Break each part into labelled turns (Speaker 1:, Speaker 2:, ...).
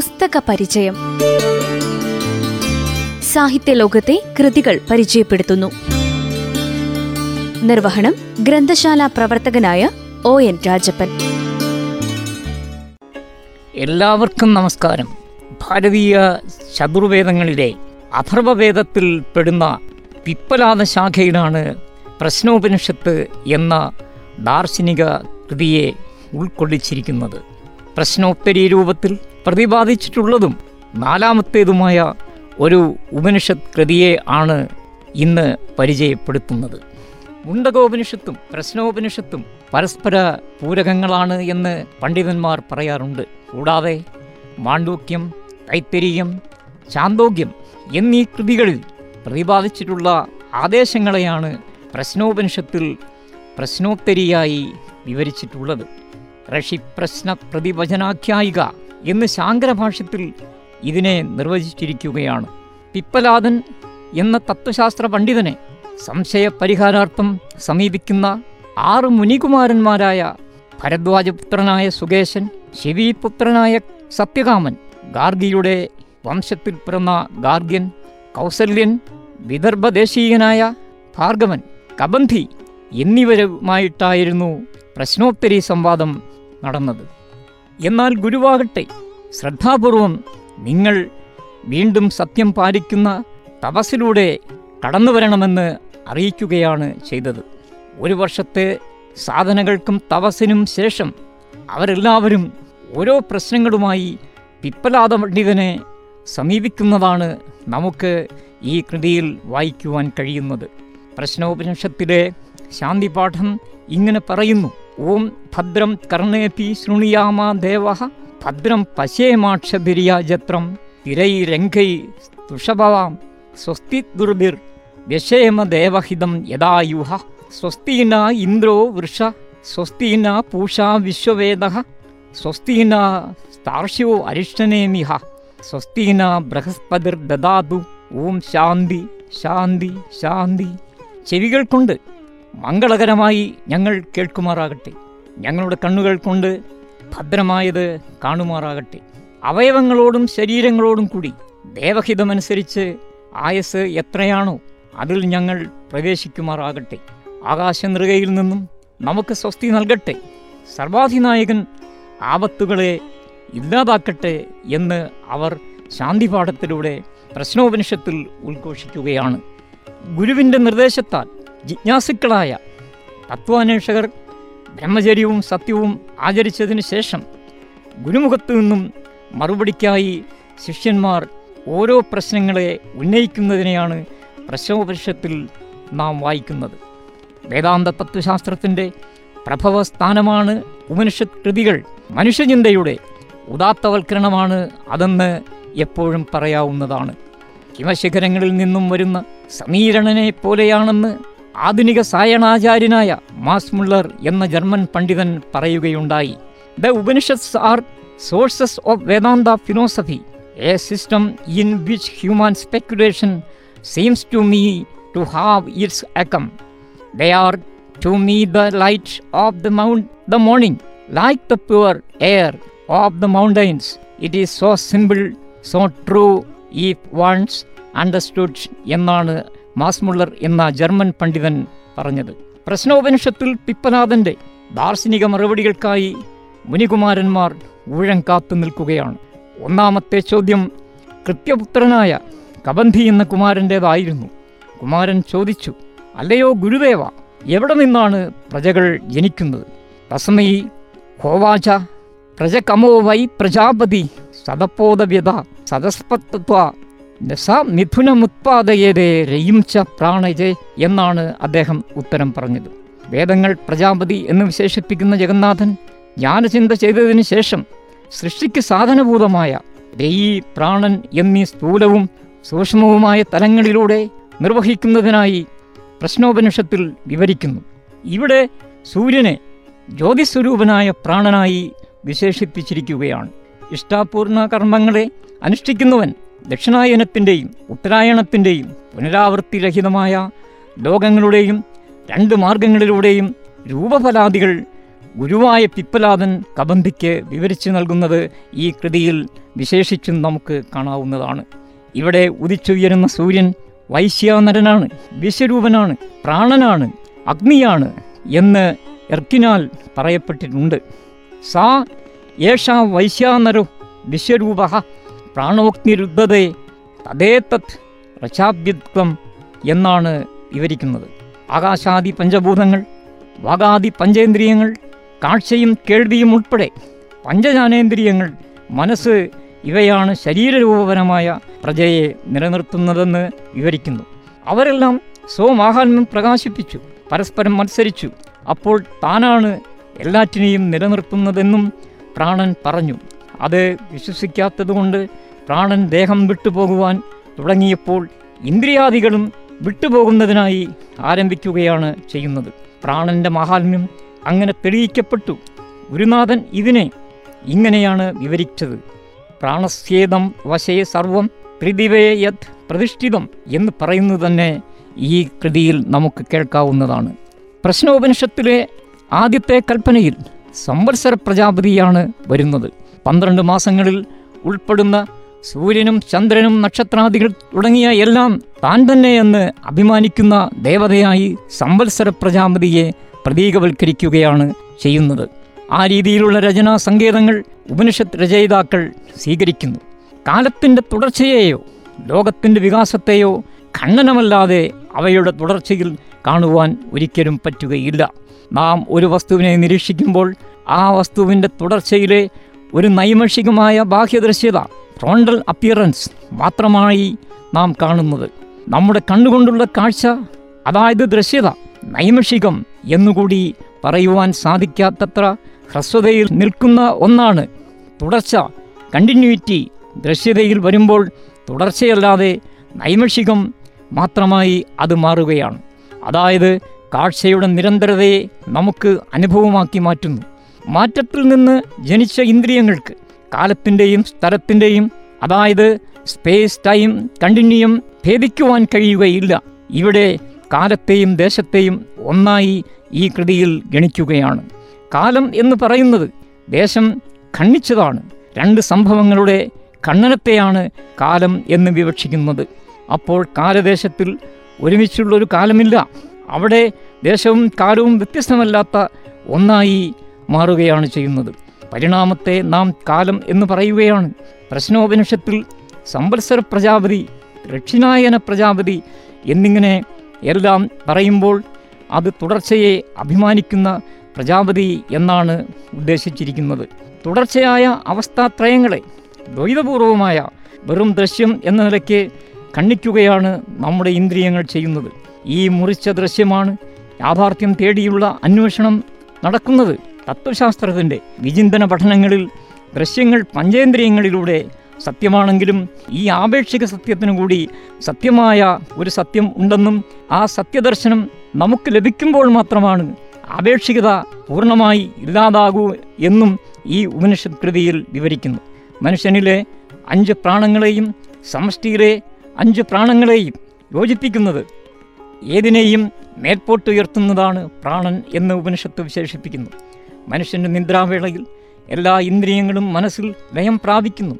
Speaker 1: പുസ്തക പരിചയം സാഹിത്യ ലോകത്തെ കൃതികൾ പരിചയപ്പെടുത്തുന്നു. നിർവഹണം ഗ്രന്ഥശാല പ്രവർത്തകനായ ഒ എൻ രാജപ്പൻ.
Speaker 2: എല്ലാവർക്കും നമസ്കാരം. ഭാരതീയ ചതുർവേദങ്ങളിലെ അഥർവവേദത്തിൽ പെടുന്ന പിപ്പലാദ ശാഖയിലാണ് പ്രശ്നോപനിഷത്ത് എന്ന ദാർശനിക കൃതിയെ ഉൾക്കൊള്ളിച്ചിരിക്കുന്നത്. പ്രശ്നോത്തരീ രൂപത്തിൽ പ്രതിപാദിച്ചിട്ടുള്ളതും നാലാമത്തേതുമായ ഒരു ഉപനിഷത്ത് കൃതിയെ ആണ് ഇന്ന് പരിചയപ്പെടുത്തുന്നത്. മുണ്ടകോപനിഷത്തും പ്രശ്നോപനിഷത്തും പരസ്പര പൂരകങ്ങളാണ് എന്ന് പണ്ഡിതന്മാർ പറയാറുണ്ട്. കൂടാതെ മാണ്ഡൂക്യം തൈത്തരീയം ചാന്തോക്യം എന്നീ കൃതികളിൽ പ്രതിപാദിച്ചിട്ടുള്ള ആദേശങ്ങളെയാണ് പ്രശ്നോപനിഷത്തിൽ പ്രശ്നോത്തരിയായി വിവരിച്ചിട്ടുള്ളത്. ഋഷി പ്രശ്ന എന്ന് ശാങ്കരഭാഷ്യത്തിൽ ഇതിനെ നിർവചിച്ചിരിക്കുകയാണ്. പിപ്പലാദൻ എന്ന തത്വശാസ്ത്ര പണ്ഡിതനെ സംശയ പരിഹാരാർത്ഥം സമീപിക്കുന്ന ആറ് മുനികുമാരന്മാരായ ഭരദ്വാജപുത്രനായ സുകേശൻ ശിവീപുത്രനായ സത്യകാമൻ ഗാർഗിയുടെ വംശത്തിൽ പിറന്ന ഗാർഗ്യൻ കൗസല്യൻ വിദർഭദേശീയനായ ഭാർഗവൻ കബന്ധി എന്നിവരുമായിട്ടായിരുന്നു പ്രശ്നോത്തരി സംവാദം നടന്നത്. എന്നാൽ ഗുരുവാകട്ടെ ശ്രദ്ധാപൂർവം നിങ്ങൾ വീണ്ടും സത്യം പാലിക്കുന്ന തപസ്സിലൂടെ കടന്നു വരണമെന്ന് അറിയിക്കുകയാണ് ചെയ്തത്. ഒരു വർഷത്തെ സാധനകൾക്കും തപസ്സിനും ശേഷം അവരെല്ലാവരും ഓരോ പ്രശ്നങ്ങളുമായി പിപ്പലാദ പണ്ഡിതനെ സമീപിക്കുന്നതാണ് നമുക്ക് ഈ കൃതിയിൽ വായിക്കുവാൻ കഴിയുന്നത്. പ്രശ്നോപനിഷത്തിലെ ശാന്തിപാഠം ഇങ്ങനെ പറയുന്നു. ഓം ഭദ്രം കർണേപി ശൃണുയാമ ദേവ ഭദ്രം പശേമാക്ഷഭിര്യാജത്രം തിരൈരംഗൈ തുഷഭവാം സ്വസ്തി ദുർഭിർ വ്യശേമ ദേവഹിതം യദായുഹ സ്വസ്തീന ഇന്ദ്രോ വൃഷ സ്വസ്തിന പൂഷാ വിശ്വവേദ സ്വസ്തിന സ്താർഷ്യോ അരിഷ്ടനേമിഹ സ്വസ്തിന ബൃഹസ്പതിർ ദദാതു ഓം ശാന്തി ശാന്തി ശാന്തി. ചെവികൾ കൊണ്ട് മംഗളകരമായി ഞങ്ങൾ കേൾക്കുമാറാകട്ടെ. ഞങ്ങളുടെ കണ്ണുകൾ കൊണ്ട് ഭദ്രമായത് കാണുമാറാകട്ടെ. അവയവങ്ങളോടും ശരീരങ്ങളോടും കൂടി ദേവഹിതമനുസരിച്ച് ആയസ് എത്രയാണോ അതിൽ ഞങ്ങൾ പ്രവേശിക്കുമാറാകട്ടെ. ആകാശനൃകയിൽ നിന്നും നമുക്ക് സ്വസ്തി നൽകട്ടെ. സർവാധിനായകൻ ആപത്തുകളെ ഇല്ലാതാക്കട്ടെ എന്ന് അവർ ശാന്തിപാഠത്തിലൂടെ പ്രശ്നോപനിഷത്തിൽ ഉദ്ഘോഷിക്കുകയാണ്. ഗുരുവിന്റെ നിർദ്ദേശത്താൽ ജിജ്ഞാസുക്കളായ തത്വാന്വേഷകർ ബ്രഹ്മചര്യവും സത്യവും ആചരിച്ചതിന് ശേഷം ഗുരുമുഖത്തു നിന്നും മറുപടിക്കായി ശിഷ്യന്മാർ ഓരോ പ്രശ്നങ്ങളെ ഉന്നയിക്കുന്നതിനെയാണ് പ്രശ്നോപനിഷത്തിൽ നാം വായിക്കുന്നത്. വേദാന്ത തത്വശാസ്ത്രത്തിന്റെ പ്രഭവസ്ഥാനമാണ് ഉപനിഷത്ത് കൃതികൾ മനുഷ്യചിന്തയുടെ ഉദാത്തവൽക്കരണമാണ് അതെന്ന് എപ്പോഴും പറയാവുന്നതാണ്. ഹിമശിഖരങ്ങളിൽ നിന്നും വരുന്ന സമീരണനെ പോലെയാണെന്ന് ആധുനിക സായണാചാര്യനായ മാസ് മുള്ളർ എന്ന ജർമ്മൻ പണ്ഡിതൻ പറയുകയുണ്ടായി. The Upanishads are sources of Vedanta philosophy a system in which human speculation seems to me to have its acme they are to me the light of the mount the morning like the pure air of the mountains it is so simple so true if once understood എന്നാണ് Max Muller എന്ന German പണ്ഡിതൻ പറഞ്ഞത്. പ്രശ്നോപനിഷത്തിൽ പിപ്പനാഥന്റെ ദാർശനിക മറുപടികൾക്കായി മുനികുമാരന്മാർ ഊഴം കാത്തു നിൽക്കുകയാണ്. ഒന്നാമത്തെ ചോദ്യം കൃത്യപുത്രനായ കബന്ധി എന്ന കുമാരന്റേതായിരുന്നു കുമാരൻ ചോദിച്ചു അല്ലയോ ഗുരുദേവ എവിടെ നിന്നാണ് പ്രജകൾ ജനിക്കുന്നത്? തസ്മൈ ഹോവാച പ്രജകമോ വൈ പ്രജാപതി സതപ്പോദവ്യത സദസ്പത്വ സ മിഥുനമുത്പാദയതേ രയും ച പ്രാണജെ എന്നാണ് അദ്ദേഹം ഉത്തരം പറഞ്ഞത്. വേദങ്ങൾ പ്രജാപതി എന്ന് വിശേഷിപ്പിക്കുന്ന ജഗന്നാഥൻ ജ്ഞാനചിന്ത ചെയ്തതിനു ശേഷം സൃഷ്ടിക്ക് സാധനഭൂതമായ രയി പ്രാണൻ എന്നീ സ്ഥൂലവും സൂക്ഷ്മവുമായ തലങ്ങളിലൂടെ നിർവഹിക്കുന്നതിനായി പ്രശ്നോപനിഷത്തിൽ വിവരിക്കുന്നു. ഇവിടെ സൂര്യനെ ജ്യോതിസ്വരൂപനായ പ്രാണനായി വിശേഷിപ്പിച്ചിരിക്കുകയാണ്. ഇഷ്ടാപൂർണ കർമ്മങ്ങളെ അനുഷ്ഠിക്കുന്നവൻ ദക്ഷിണായനത്തിന്റെയും ഉത്തരായണത്തിന്റെയും പുനരാവൃത്തിരഹിതമായ ലോകങ്ങളുടെയും രണ്ട് മാർഗങ്ങളിലൂടെയും രൂപഫലാദികൾ ഗുരുവായ പിപ്പലാദൻ കബന്ധിക്ക് വിവരിച്ചു നൽകുന്നത് ഈ കൃതിയിൽ വിശേഷിച്ചും നമുക്ക് കാണാവുന്നതാണ്. ഇവിടെ ഉദിച്ചുയരുന്ന സൂര്യൻ വൈശ്യാനരനാണ് വിശ്വരൂപനാണ് പ്രാണനാണ് അഗ്നിയാണ് എന്ന് എർക്കിനാൽ പറയപ്പെട്ടിട്ടുണ്ട്. സാ യേഷ വൈശ്യാനരോ വിശ്വരൂപ പ്രാണോഗ്നിരുദ്ധതേ തദേതത് രക്ഷാഭ്യത്വം എന്നാണ് വിവരിക്കുന്നത്. ആകാശാദി പഞ്ചഭൂതങ്ങൾ വാഗാദി പഞ്ചേന്ദ്രിയങ്ങൾ കാഴ്ചയും കേൾവിയും ഉൾപ്പെടെ പഞ്ചജാനേന്ദ്രിയങ്ങൾ മനസ്സ് ഇവയാണ് ശരീരരൂപപരമായ പ്രജയെ നിലനിർത്തുന്നതെന്ന് വിവരിക്കുന്നു. അവരെല്ലാം സ്വമാഹാത്മ്യം പ്രകാശിപ്പിച്ചു പരസ്പരം മത്സരിച്ചു. അപ്പോൾ താനാണ് എല്ലാറ്റിനെയും നിലനിർത്തുന്നതെന്നും പ്രാണൻ പറഞ്ഞു. അത് വിശ്വസിക്കാത്തതുകൊണ്ട് പ്രാണൻ ദേഹം വിട്ടുപോകുവാൻ തുടങ്ങിയപ്പോൾ ഇന്ദ്രിയാദികളും വിട്ടുപോകുന്നതിനായി ആരംഭിക്കുകയാണ് ചെയ്യുന്നത്. പ്രാണന്റെ മഹാത്മ്യം അങ്ങനെ തെളിയിക്കപ്പെട്ടു. ഗുരുനാഥൻ ഇതിനെ ഇങ്ങനെയാണ് വിവരിച്ചത്. പ്രാണസ്യേതം വശേ സർവം പ്രതിവേയത് യത് പ്രതിഷ്ഠിതം എന്ന് പറയുന്നത് തന്നെ ഈ കൃതിയിൽ നമുക്ക് കേൾക്കാവുന്നതാണ്. പ്രശ്നോപനിഷത്തിലെ ആദ്യത്തെ കൽപ്പനയിൽ സംവത്സര പ്രജാപതിയാണ് വരുന്നത്. പന്ത്രണ്ട് മാസങ്ങളിൽ ഉൾപ്പെടുന്ന സൂര്യനും ചന്ദ്രനും നക്ഷത്രാദികൾ തുടങ്ങിയ എല്ലാം താൻ തന്നെയെന്ന് അഭിമാനിക്കുന്ന ദേവതയായി സംവത്സര പ്രജാപതിയെ പ്രതീകവൽക്കരിക്കുകയാണ് ചെയ്യുന്നത്. ആ രീതിയിലുള്ള രചനാ സങ്കേതങ്ങൾ ഉപനിഷത്ത് രചയിതാക്കൾ സ്വീകരിക്കുന്നു. കാലത്തിന്റെ തുടർച്ചയെയോ ലോകത്തിന്റെ വികാസത്തെയോ ഖണ്ഡനമല്ലാതെ അവയുടെ തുടർച്ചയിൽ കാണുവാൻ ഒരിക്കലും പറ്റുകയില്ല. നാം ഒരു വസ്തുവിനെ നിരീക്ഷിക്കുമ്പോൾ ആ വസ്തുവിന്റെ തുടർച്ചയിലെ ഒരു നൈമഷികമായ ബാഹ്യദൃശ്യത ഫ്രോണ്ടൽ അപ്പിയറൻസ് മാത്രമായി നാം കാണുന്നത്. നമ്മുടെ കണ്ണുകൊണ്ടുള്ള കാഴ്ച അതായത് ദൃശ്യത നൈമഷികം എന്നുകൂടി പറയുവാൻ സാധിക്കാത്തത്ര ഹ്രസ്വതയിൽ നിൽക്കുന്ന ഒന്നാണ് തുടർച്ച കണ്ടിന്യൂറ്റി ദൃശ്യതയിൽ വരുമ്പോൾ തുടർച്ചയല്ലാതെ നൈമഷികം മാത്രമായി അത് മാറുകയാണ്. അതായത് കാഴ്ചയുടെ നിരന്തരതയെ നമുക്ക് അനുഭവമാക്കി മാറ്റുന്നു. മാറ്റത്തിൽ നിന്ന് ജനിച്ച ഇന്ദ്രിയങ്ങൾക്ക് കാലത്തിന്റെയും സ്ഥലത്തിന്റെയും അതായത് സ്പേസ് ടൈം കണ്ടിന്യൂം ഭേദിക്കുവാൻ കഴിയുകയില്ല. ഇവിടെ കാലത്തെയും ദേശത്തെയും ഒന്നായി ഈ കൃതിയിൽ ഗണിക്കുകയാണ്. കാലം എന്ന് പറയുന്നത് ദേശം ഖണ്ഡിച്ചതാണ്. രണ്ട് സംഭവങ്ങളുടെ ഖണ്ഡനത്തെയാണ് കാലം എന്ന് വിവക്ഷിക്കുന്നത്. അപ്പോൾ കാലദേശത്തിൽ ഒരുമിച്ചുള്ളൊരു കാലമില്ല. അവിടെ ദേശവും കാലവും വ്യത്യസ്തമല്ലാത്ത ഒന്നായി മാറുകയാണ് ചെയ്യുന്നത്. പരിണാമത്തെ നാം കാലം എന്ന് പറയുകയാണ്. പ്രശ്നോപനിഷത്തിൽ സംവത്സര പ്രജാപതി ദക്ഷിണായന പ്രജാപതി എന്നിങ്ങനെ എല്ലാം പറയുമ്പോൾ അത് തുടർച്ചയെ അഭിമാനിക്കുന്ന പ്രജാപതി എന്നാണ് ഉദ്ദേശിച്ചിരിക്കുന്നത്. തുടർച്ചയായ അവസ്ഥാത്രയങ്ങളെ ദ്വൈതപൂർവമായ വെറും ദൃശ്യം എന്ന നിലയ്ക്ക് കണ്ണിക്കുകയാണ് നമ്മുടെ ഇന്ദ്രിയങ്ങൾ ചെയ്യുന്നത്. ഈ മുറിച്ച ദൃശ്യമാണ് യാഥാർത്ഥ്യം തേടിയുള്ള അന്വേഷണം നടക്കുന്നത്. തത്വശാസ്ത്രത്തിന്റെ വിചിന്തന പഠനങ്ങളിൽ ദൃശ്യങ്ങൾ പഞ്ചേന്ദ്രിയങ്ങളിലൂടെ സത്യമാണെങ്കിലും ഈ ആപേക്ഷിക സത്യത്തിനു കൂടി സത്യമായ ഒരു സത്യം ഉണ്ടെന്നും ആ സത്യദർശനം നമുക്ക് ലഭിക്കുമ്പോൾ മാത്രമാണ് ആപേക്ഷികത പൂർണമായി ഇല്ലാതാകൂ എന്നും ഈ ഉപനിഷത് കൃതിയിൽ വിവരിക്കുന്നു. മനുഷ്യനിലെ അഞ്ച് പ്രാണങ്ങളെയും സമഷ്ടിയിലെ അഞ്ച് പ്രാണങ്ങളെയും യോജിപ്പിക്കുന്നത് ഏതിനെയും മേൽപോട്ടുയർത്തുന്നതാണ് പ്രാണൻ എന്ന് ഉപനിഷത്ത് വിശേഷിപ്പിക്കുന്നു. മനുഷ്യന്റെ നിദ്രാവേളയിൽ എല്ലാ ഇന്ദ്രിയങ്ങളും മനസ്സിൽ ലയം പ്രാപിക്കുന്നു.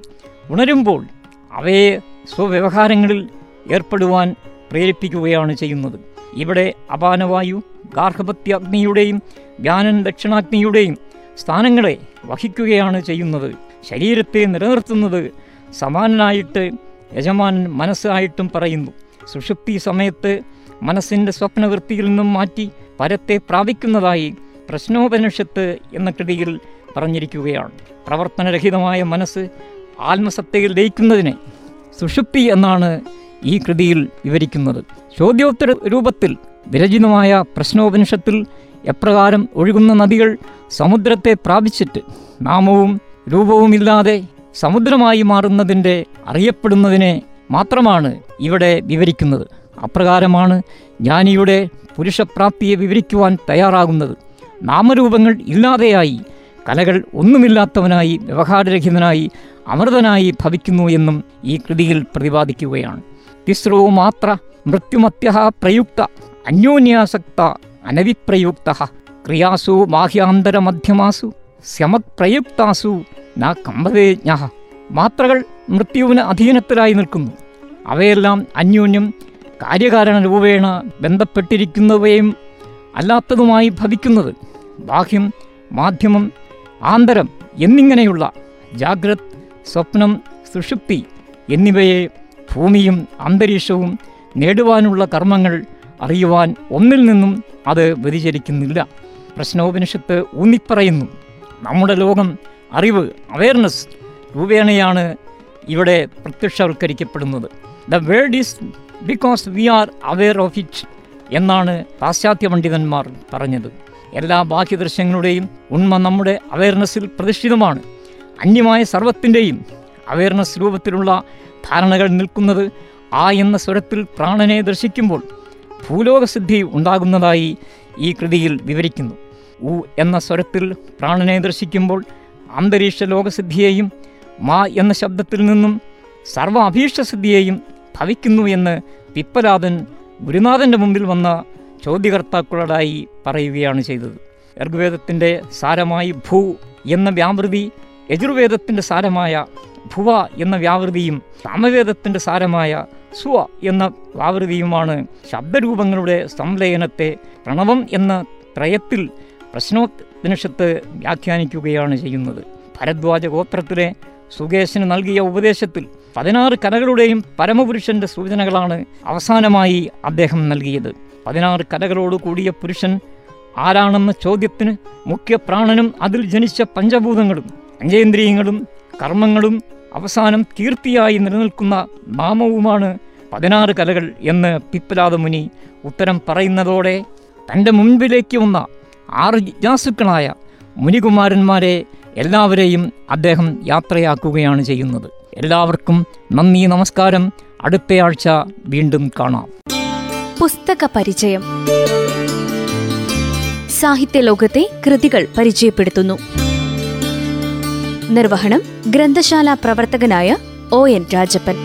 Speaker 2: ഉണരുമ്പോൾ അവയെ സ്വവ്യവഹാരങ്ങളിൽ ഏർപ്പെടുവാൻ പ്രേരിപ്പിക്കുകയാണ് ചെയ്യുന്നത്. ഇവിടെ അപാനവായു ഗാർഹപത്യ അഗ്നിയുടെയും ജ്ഞാനൻ ദക്ഷിണാഗ്നിയുടെയും സ്ഥാനങ്ങളെ വഹിക്കുകയാണ് ചെയ്യുന്നത്. ശരീരത്തെ നിലനിർത്തുന്നത് സമാനനായിട്ട് യജമാനൻ മനസ്സായിട്ടും പറയുന്നു. സുഷുപ്തി സമയത്ത് മനസ്സിന്റെ സ്വപ്നവൃത്തിയിൽ നിന്നും മാറ്റി പരത്തെ പ്രാപിക്കുന്നതായി പ്രശ്നോപനിഷത്ത് എന്ന കൃതിയിൽ പറഞ്ഞിരിക്കുകയാണ്. പ്രവർത്തനരഹിതമായ മനസ്സ് ആത്മസത്തയിൽ ലയിക്കുന്നതിനെ സുഷുപ്തി എന്നാണ് ഈ കൃതിയിൽ വിവരിക്കുന്നത്. ചോദ്യോത്തര രൂപത്തിൽ വിരചിതമായ പ്രശ്നോപനിഷത്തിൽ എപ്രകാരം ഒഴുകുന്ന നദികൾ സമുദ്രത്തെ പ്രാപിച്ചിട്ട് നാമവും രൂപവുമില്ലാതെ സമുദ്രമായി മാറുന്നതിന്റെ അറിയപ്പെടുന്നതിനെ മാത്രമാണ് ഇവിടെ വിവരിക്കുന്നത്. അപ്രകാരമാണ് ജ്ഞാനിയുടെ പുരുഷപ്രാപ്തിയെ വിവരിക്കുവാൻ തയ്യാറാകുന്നത്. നാമരൂപങ്ങൾ ഇല്ലാതെയായി കലകൾ ഒന്നുമില്ലാത്തവനായി വ്യവഹാരരഹിതനായി അമൃതനായി ഭവിക്കുന്നു എന്നും ഈ കൃതിയിൽ പ്രതിപാദിക്കുകയാണ്. തിസ്രോ മാത്ര മൃത്യുമത്യ പ്രയുക്ത അന്യോന്യാസക്ത അനവിപ്രയുക്ത ക്രിയാസു ബാഹ്യാന്തര മധ്യമാസു സ്യമത് പ്രയുക്താസു ന കമ്പതേജ്ഞ മാത്രകൾ മൃത്യുവിന് അധീനത്തിലായി നിൽക്കുന്നു. അവയെല്ലാം അന്യോന്യം കാര്യകാരണ രൂപേണ ബന്ധപ്പെട്ടിരിക്കുന്നവയും അല്ലാത്തതുമായി ഭവിക്കുന്നത്. ബാഹ്യം മാധ്യമം ആന്തരം എന്നിങ്ങനെയുള്ള ജാഗ്രത് സ്വപ്നം സുഷുപ്തി എന്നിവയെ ഭൂമിയും അന്തരീക്ഷവും നേടുവാനുള്ള കർമ്മങ്ങൾ അറിയുവാൻ ഒന്നിൽ നിന്നും അത് വ്യതിചരിക്കുന്നില്ല പ്രശ്നോപനിഷത്ത് ഊന്നിപ്പറയുന്നു. നമ്മുടെ ലോകം അറിവ് അവയർനെസ് രൂപേണയാണ് ഇവിടെ പ്രത്യക്ഷവൽക്കരിക്കപ്പെടുന്നത്. The world is because we are aware of it എന്നാണ് പാശ്ചാത്യ പണ്ഡിതന്മാർ പറഞ്ഞത്. എല്ലാ ബാഹ്യദൃശ്യങ്ങളുടെയും ഉണ്മ നമ്മുടെ അവയർനെസ്സിൽ പ്രതിഷ്ഠിതമാണ്. അന്യമായ സർവത്തിന്റെയും അവയർനെസ് രൂപത്തിലുള്ള ധാരണകൾ നിൽക്കുന്നത് ആ എന്ന സ്വരത്തിൽ പ്രാണനെ ദർശിക്കുമ്പോൾ ഭൂലോകസിദ്ധി ഉണ്ടാകുന്നതായി ഈ കൃതിയിൽ വിവരിക്കുന്നു. ഉ എന്ന സ്വരത്തിൽ പ്രാണനെ ദർശിക്കുമ്പോൾ അന്തരീക്ഷ ലോകസിദ്ധിയെയും മാ എന്ന ശബ്ദത്തിൽ നിന്നും സർവ അഭീഷ്ടസിദ്ധിയെയും ഭവിക്കുന്നു എന്ന് പിപ്പലാദൻ ഗുരുനാഥന്റെ മുമ്പിൽ വന്ന ചോദ്യകർത്താക്കളോടായി പറയുകയാണ് ചെയ്തത്. ഋഗ്വേദത്തിന്റെ സാരമായി ഭൂ എന്ന വ്യാവൃതി യജുർവേദത്തിന്റെ സാരമായ ഭുവ എന്ന വ്യാവൃതിയും സാമവേദത്തിന്റെ സാരമായ സുവ എന്ന വ്യാവൃതിയുമാണ് ശബ്ദരൂപങ്ങളുടെ സംലയനത്തെ പ്രണവം എന്ന ത്രയത്തിൽ പ്രശ്നോപനിഷത്ത് വ്യാഖ്യാനിക്കുകയാണ് ചെയ്യുന്നത്. ഭരദ്വാജ ഗോത്രത്തിലെ സുകേശന് നൽകിയ ഉപദേശത്തിൽ പതിനാറ് കലകളുടെയും പരമപുരുഷന്റെ സൂചനകളാണ് അവസാനമായി അദ്ദേഹം നൽകിയത്. പതിനാറ് കലകളോട് കൂടിയ പുരുഷൻ ആരാണെന്ന ചോദ്യത്തിന് മുഖ്യ പ്രാണനും അതിൽ ജനിച്ച പഞ്ചഭൂതങ്ങളും പഞ്ചേന്ദ്രിയങ്ങളും കർമ്മങ്ങളും അവസാനം കീർത്തിയായി നിലനിൽക്കുന്ന നാമവുമാണ് പതിനാറ് കലകൾ എന്ന് പിപ്പലാദ മുനി ഉത്തരം പറയുന്നതോടെ തന്റെ മുൻപിലേക്ക് വന്ന ആറ് ജിജ്ഞാസുക്കളായ മുനികുമാരന്മാരെ എല്ലാവരെയും അദ്ദേഹം യാത്രയാക്കുകയാണ് ചെയ്യുന്നത്. എല്ലാവർക്കും നന്ദി നമസ്കാരം. അടുത്തയാഴ്ച വീണ്ടും കാണാം.
Speaker 1: പുസ്തക പരിചയം. സാഹിത്യ ലോകത്തെ കൃതികൾ പരിചയപ്പെടുത്തുന്നു. നിർവഹണം ഗ്രന്ഥശാല പ്രവർത്തകനായ ഒ എൻ രാജപ്പൻ.